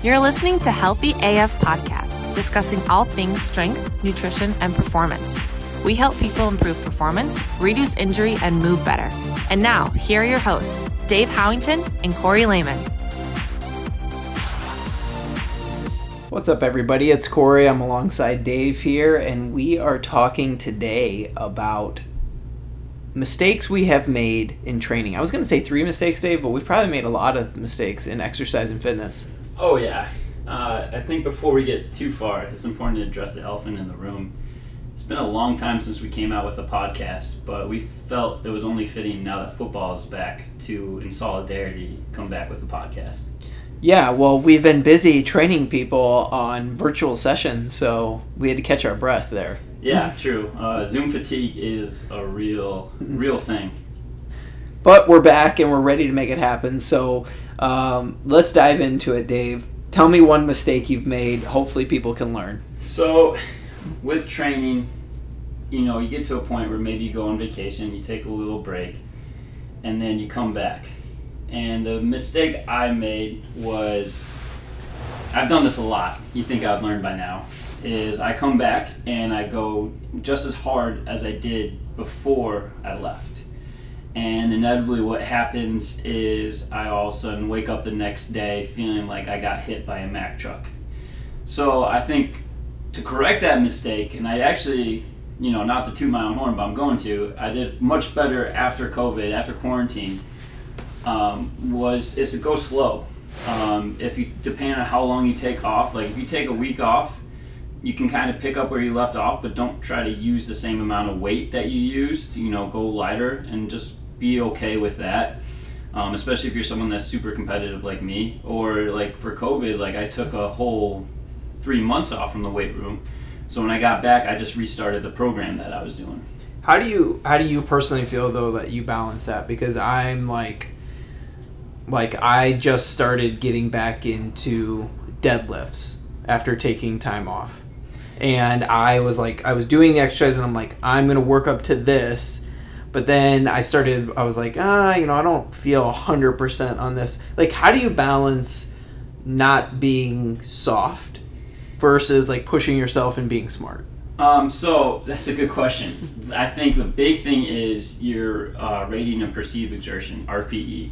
You're listening to Healthy AF Podcast, discussing all things strength, nutrition, and performance. We help people improve performance, reduce injury, and move better. And now, here are your hosts, Dave Howington and Corey Lehman. What's up, everybody? It's Corey. I'm alongside Dave here, and we are talking today about mistakes we have made in training. I was going to say three mistakes, Dave, but we've probably made a lot of mistakes in exercise and fitness. Oh, yeah. Uh, I think before we get too far, it's important to address the elephant in the room. It's been a long time since we came out with a podcast, but we felt it was only fitting now that football is back to, in solidarity, come back with a podcast. Yeah, well, we've been busy training people on virtual sessions, so we had to catch our breath there. Yeah, true. Uh, Zoom fatigue is a real, real thing. But we're back and we're ready to make it happen. So um, let's dive into it, Dave. Tell me one mistake you've made. Hopefully, people can learn. So, with training, you know, you get to a point where maybe you go on vacation, you take a little break, and then you come back. And the mistake I made was I've done this a lot. You think I've learned by now is I come back and I go just as hard as I did before I left. And inevitably, what happens is I all of a sudden wake up the next day feeling like I got hit by a Mack truck. So I think to correct that mistake, and I actually, you know, not to toot my own horn, but I'm going to, I did much better after COVID, after quarantine, um, was is to go slow. Um, if you depending on how long you take off, like if you take a week off, you can kind of pick up where you left off, but don't try to use the same amount of weight that you used. You know, go lighter and just be okay with that. Um, especially if you're someone that's super competitive like me, or like for COVID, like I took a whole three months off from the weight room. So when I got back, I just restarted the program that I was doing. How do you how do you personally feel though that you balance that? Because I'm like like I just started getting back into deadlifts after taking time off and I was like, I was doing the exercise, and I'm like, I'm gonna work up to this. But then I started, I was like, ah, you know, I don't feel 100% on this. Like, how do you balance not being soft versus like pushing yourself and being smart? Um, so that's a good question. I think the big thing is your uh, rating of perceived exertion, RPE.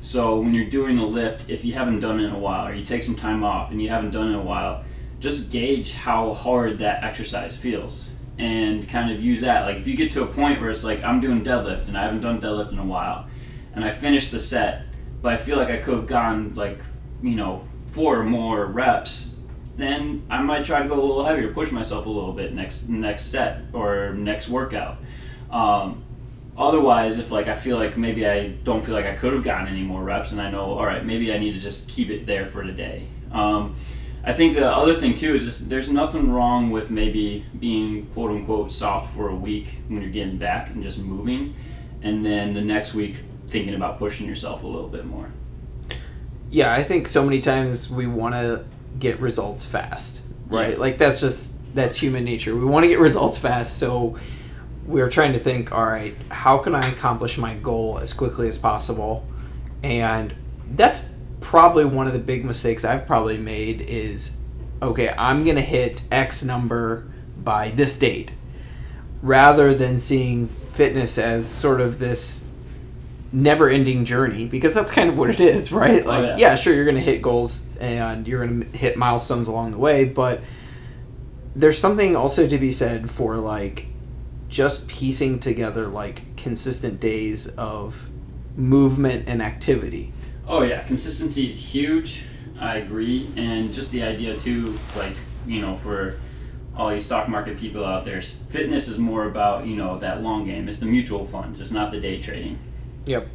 So when you're doing a lift, if you haven't done it in a while, or you take some time off and you haven't done it in a while, just gauge how hard that exercise feels and kind of use that. Like if you get to a point where it's like I'm doing deadlift and I haven't done deadlift in a while, and I finish the set, but I feel like I could have gone like you know four or more reps, then I might try to go a little heavier, push myself a little bit next next set or next workout. Um, otherwise, if like I feel like maybe I don't feel like I could have gotten any more reps, and I know all right, maybe I need to just keep it there for today. Um, I think the other thing too is just there's nothing wrong with maybe being quote unquote soft for a week when you're getting back and just moving, and then the next week thinking about pushing yourself a little bit more. Yeah, I think so many times we want to get results fast, right? Yeah. Like that's just that's human nature. We want to get results fast, so we're trying to think, all right, how can I accomplish my goal as quickly as possible? And that's probably one of the big mistakes I've probably made is okay, I'm going to hit X number by this date rather than seeing fitness as sort of this never ending journey because that's kind of what it is, right? Oh, like, oh, yeah. yeah, sure, you're going to hit goals and you're going to hit milestones along the way, but there's something also to be said for like just piecing together like consistent days of movement and activity Oh yeah, consistency is huge. I agree, and just the idea too, like you know, for all you stock market people out there, fitness is more about you know that long game. It's the mutual funds. It's not the day trading. Yep.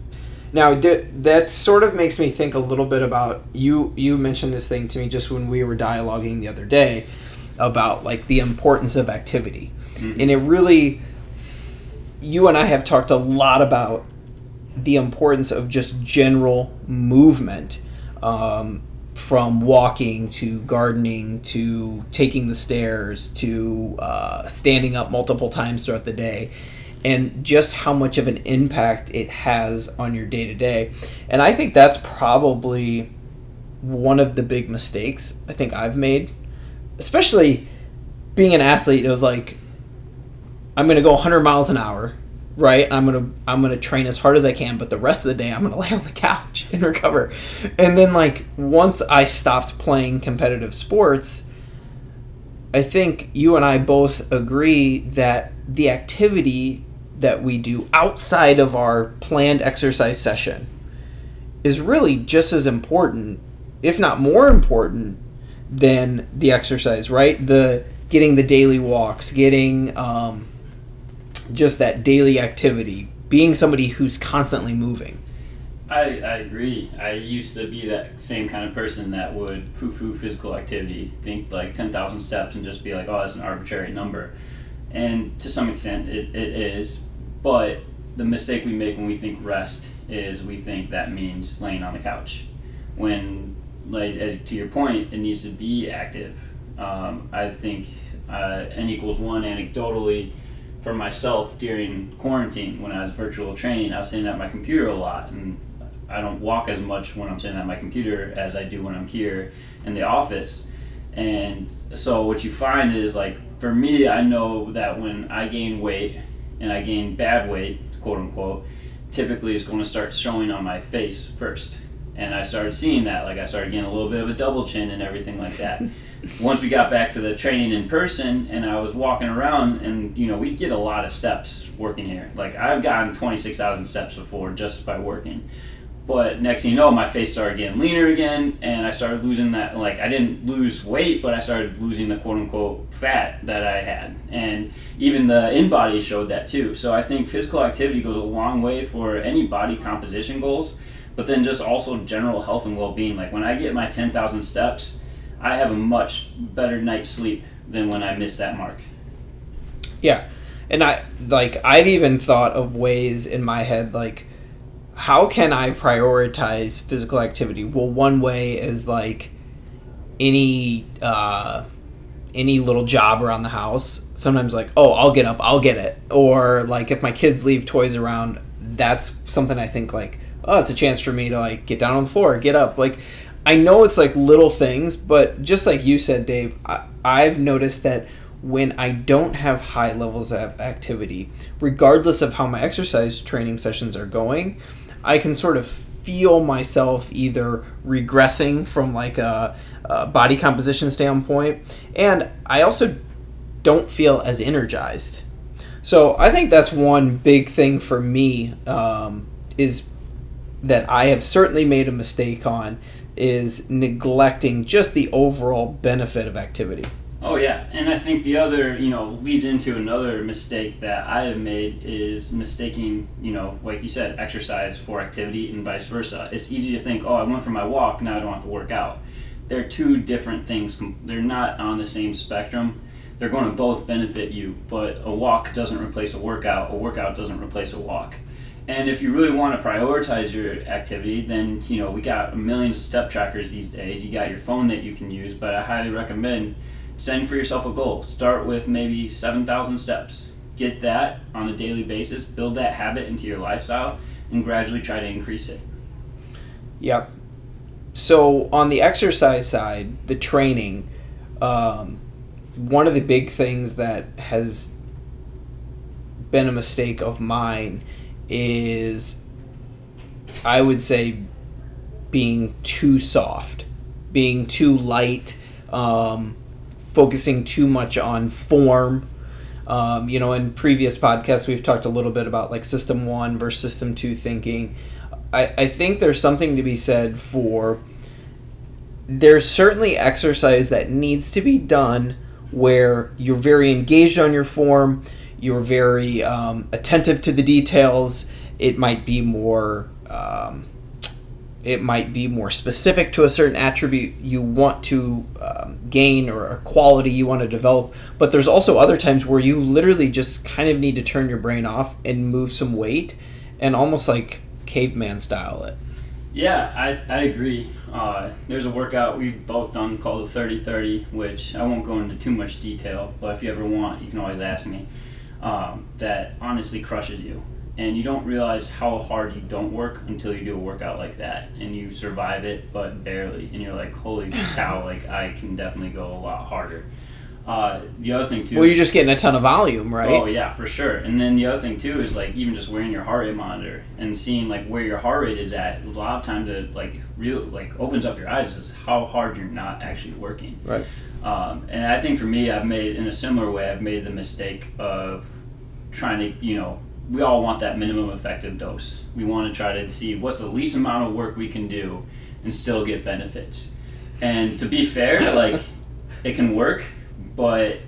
Now that sort of makes me think a little bit about you. You mentioned this thing to me just when we were dialoguing the other day about like the importance of activity, mm-hmm. and it really. You and I have talked a lot about the importance of just general movement um, from walking to gardening to taking the stairs to uh, standing up multiple times throughout the day and just how much of an impact it has on your day to day. And I think that's probably one of the big mistakes I think I've made, especially being an athlete. It was like I'm going to go 100 miles an hour, right? I'm to I'm to train as hard as I can, but the rest of the day I'm to lay on the couch and recover. And then like once I stopped playing competitive sports, I think you and I both agree that the activity that we do outside of our planned exercise session is really just as important, if not more important, than the exercise, right? The getting the daily walks, getting um, just that daily activity, being somebody who's constantly moving. I, I agree. I used to be that same kind of person that would poo poo physical activity, think like 10,000 steps and just be like, oh, that's an arbitrary number. And to some extent, it, it is. But the mistake we make when we think rest is we think that means laying on the couch. When, like, as, to your point, it needs to be active. Um, I think uh, n equals one anecdotally for myself during quarantine when I was virtual training, I was sitting at my computer a lot, and I don't walk as much when I'm sitting at my computer as I do when I'm here in the office. And so what you find is like for me, I know that when I gain weight and I gain bad weight, quote unquote, typically it's going to start showing on my face first. And I started seeing that, like I started getting a little bit of a double chin and everything like that. Once we got back to the training in person, and I was walking around, and you know, we get a lot of steps working here. Like I've gotten twenty six thousand steps before just by working. But next thing you know, my face started getting leaner again, and I started losing that. Like, I didn't lose weight, but I started losing the quote unquote fat that I had. And even the InBody showed that too. So I think physical activity goes a long way for any body composition goals, but then just also general health and well being. Like, when I get my 10,000 steps, I have a much better night's sleep than when I miss that mark. Yeah. And I, like, I've even thought of ways in my head, like, how can I prioritize physical activity? Well, one way is like any uh, any little job around the house. Sometimes like, oh, I'll get up, I'll get it. Or like if my kids leave toys around, that's something I think like, oh, it's a chance for me to like get down on the floor, get up. Like I know it's like little things, but just like you said, Dave, I, I've noticed that when I don't have high levels of activity, regardless of how my exercise training sessions are going, I can sort of feel myself either regressing from like a, a, body composition standpoint and i also don't feel as energized. So i think that's one big thing for me um, is that i have certainly made a mistake on is neglecting just the overall benefit of activity Oh yeah, and I think the other, you know, leads into another mistake that I have made is mistaking, you know, like you said, exercise for activity and vice versa. It's easy to think, oh, I went for my walk, now I don't have to work out. They're two different things. They're not on the same spectrum. They're going to both benefit you, but a walk doesn't replace a workout. A workout doesn't replace a walk. And if you really want to prioritize your activity, then you know we got millions of step trackers these days. You got your phone that you can use, but I highly recommend setting for yourself a goal. Start with maybe 7,000 steps. Get that on a daily basis, build that habit into your lifestyle, and gradually try to increase it. Yep. So, on the exercise side, the training, um, one of the big things that has been a mistake of mine is, I would say, being too soft, being too light. Um, focusing too much on form. Um, you know, in previous podcasts, we've talked a little bit about like system one versus system two thinking. I, I think there's something to be said for there's certainly exercise that needs to be done where you're very engaged on your form, you're very um, attentive to the details. It might be more um, it might be more specific to a certain attribute you want to um, gain or a quality you want to develop. But there's also other times where you literally just kind of need to turn your brain off and move some weight and almost like caveman style it. Yeah, I, I agree. Uh, there's a workout we've both done called the 30 30, which I won't go into too much detail, but if you ever want, you can always ask me. Um, that honestly crushes you and you don't realize how hard you don't work until you do a workout like that and you survive it but barely and you're like holy cow like i can definitely go a lot harder uh, the other thing too Well, you're just getting a ton of volume, right? Oh yeah, for sure. And then the other thing too is like even just wearing your heart rate monitor and seeing like where your heart rate is at. A lot of times it like real like opens up your eyes is how hard you're not actually working. Right. Um, and I think for me, I've made in a similar way. I've made the mistake of trying to you know we all want that minimum effective dose. We want to try to see what's the least amount of work we can do and still get benefits. And to be fair, like it can work, but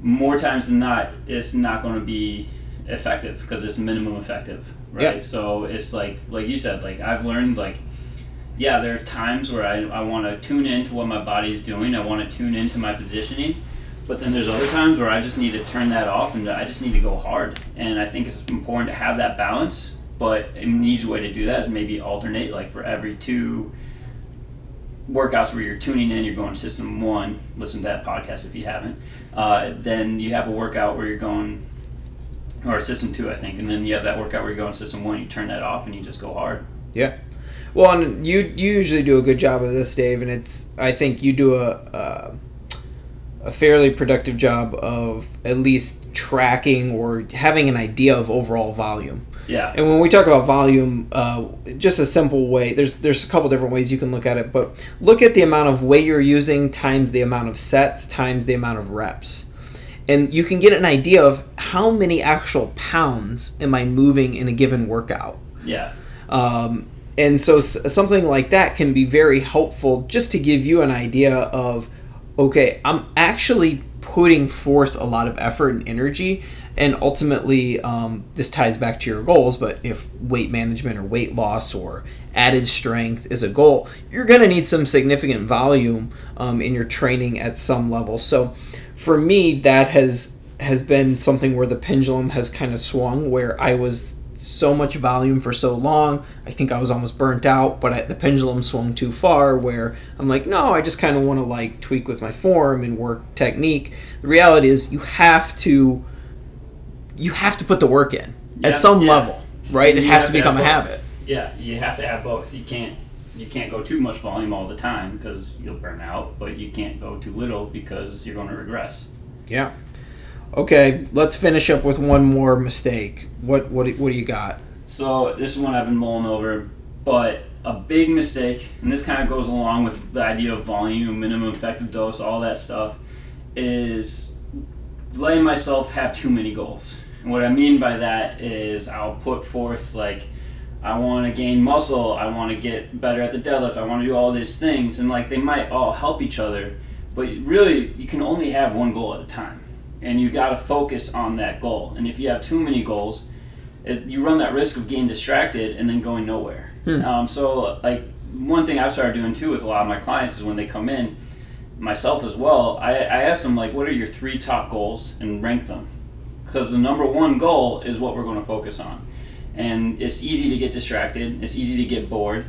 more times than not, it's not going to be effective because it's minimum effective, right? So it's like, like you said, like I've learned, like, yeah, there are times where I, I want to tune into what my body's doing. I want to tune into my positioning, but then there's other times where I just need to turn that off and I just need to go hard. And I think it's important to have that balance. But an easy way to do that is maybe alternate, like for every two workouts where you're tuning in, you're going system one. Listen to that podcast if you haven't. Uh, then you have a workout where you're going, or system two, I think, and then you have that workout where you're going system one. You turn that off and you just go hard. Yeah. Well, and you you usually do a good job of this, Dave, and it's I think you do a a, a fairly productive job of at least tracking or having an idea of overall volume. Yeah. And when we talk about volume, uh, just a simple way, there's there's a couple different ways you can look at it, but look at the amount of weight you're using times the amount of sets times the amount of reps. And you can get an idea of how many actual pounds am I moving in a given workout. Yeah. Um, and so something like that can be very helpful just to give you an idea of, okay, I'm actually putting forth a lot of effort and energy. And ultimately, um, this ties back to your goals. But if weight management or weight loss or added strength is a goal, you're going to need some significant volume um, in your training at some level. So, for me, that has has been something where the pendulum has kind of swung. Where I was so much volume for so long. I think I was almost burnt out, but I, the pendulum swung too far where I'm like, no, I just kind of want to like tweak with my form and work technique. The reality is you have to you have to put the work in Yeah, at some yeah. level, right? It You has to become a habit. Yeah, you have to have both. You can't you can't go too much volume all the time because you'll burn out, but you can't go too little because you're going to regress. Yeah. Okay, let's finish up with one more mistake. What what what do you got? So this is one I've been mulling over, but a big mistake, and this kind of goes along with the idea of volume, minimum effective dose, all that stuff, is letting myself have too many goals. And what I mean by that is I'll put forth like I want to gain muscle, I want to get better at the deadlift, I want to do all these things, and like they might all help each other, but really you can only have one goal at a time, and you got to focus on that goal. And if you have too many goals, it, you run that risk of getting distracted and then going nowhere. Um, so, like one thing I've started doing too with a lot of my clients is when they come in, myself as well, I, I ask them like, what are your three top goals and rank them, because the number one goal is what we're going to focus on, and it's easy to get distracted, it's easy to get bored,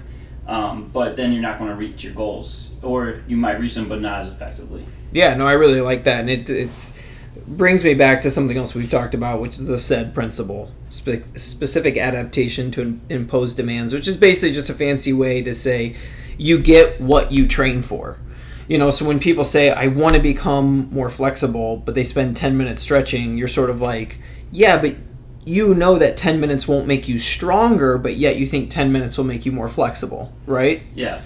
um, but then you're not going to reach your goals, or you might reach them but not as effectively. Yeah, no, I really like that, and it it's brings me back to something else we've talked about, which is the SAID principle, spe- specific adaptation to im- imposed demands, which is basically just a fancy way to say you get what you train for. You know, so when people say I want to become more flexible, but they spend 10 minutes stretching, you're sort of like, yeah, but you know that 10 minutes won't make you stronger, but yet you think 10 minutes will make you more flexible, right? Yeah,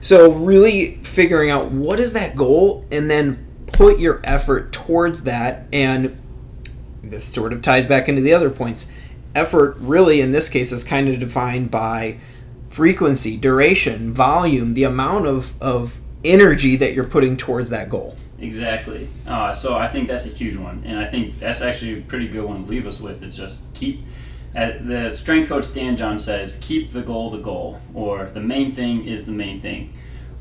So really figuring out what is that goal and then put your effort towards that and this sort of ties back into the other points. Effort really in this case is kind of defined by frequency, duration, volume, the amount of, of energy that you're putting towards that goal. Exactly. Uh, so I think that's a huge one, and I think that's actually a pretty good one to leave us with. It's just keep. Uh, the strength coach Dan John says, "Keep the goal the goal," or "The main thing is the main thing,"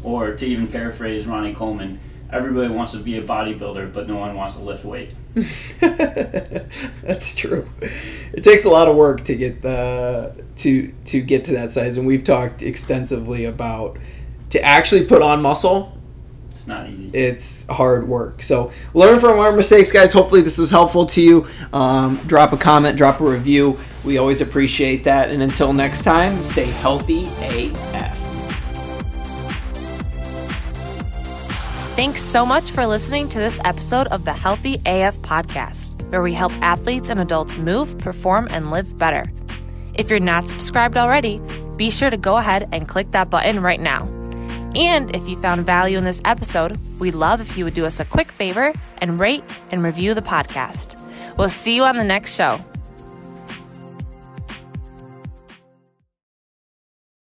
or to even paraphrase Ronnie Coleman, "Everybody wants to be a bodybuilder, but no one wants to lift weight." That's true. It takes a lot of work to get the to to get to that size, and we've talked extensively about to actually put on muscle. It's not easy. It's hard work. So learn from our mistakes, guys. Hopefully this was helpful to you. Um, drop a comment, drop a review. We always appreciate that. And until next time, stay healthy AF. Thanks so much for listening to this episode of the Healthy AF podcast, where we help athletes and adults move, perform, and live better. If you're not subscribed already, be sure to go ahead and click that button right now. And if you found value in this episode, we'd love if you would do us a quick favor and rate and review the podcast. We'll see you on the next show.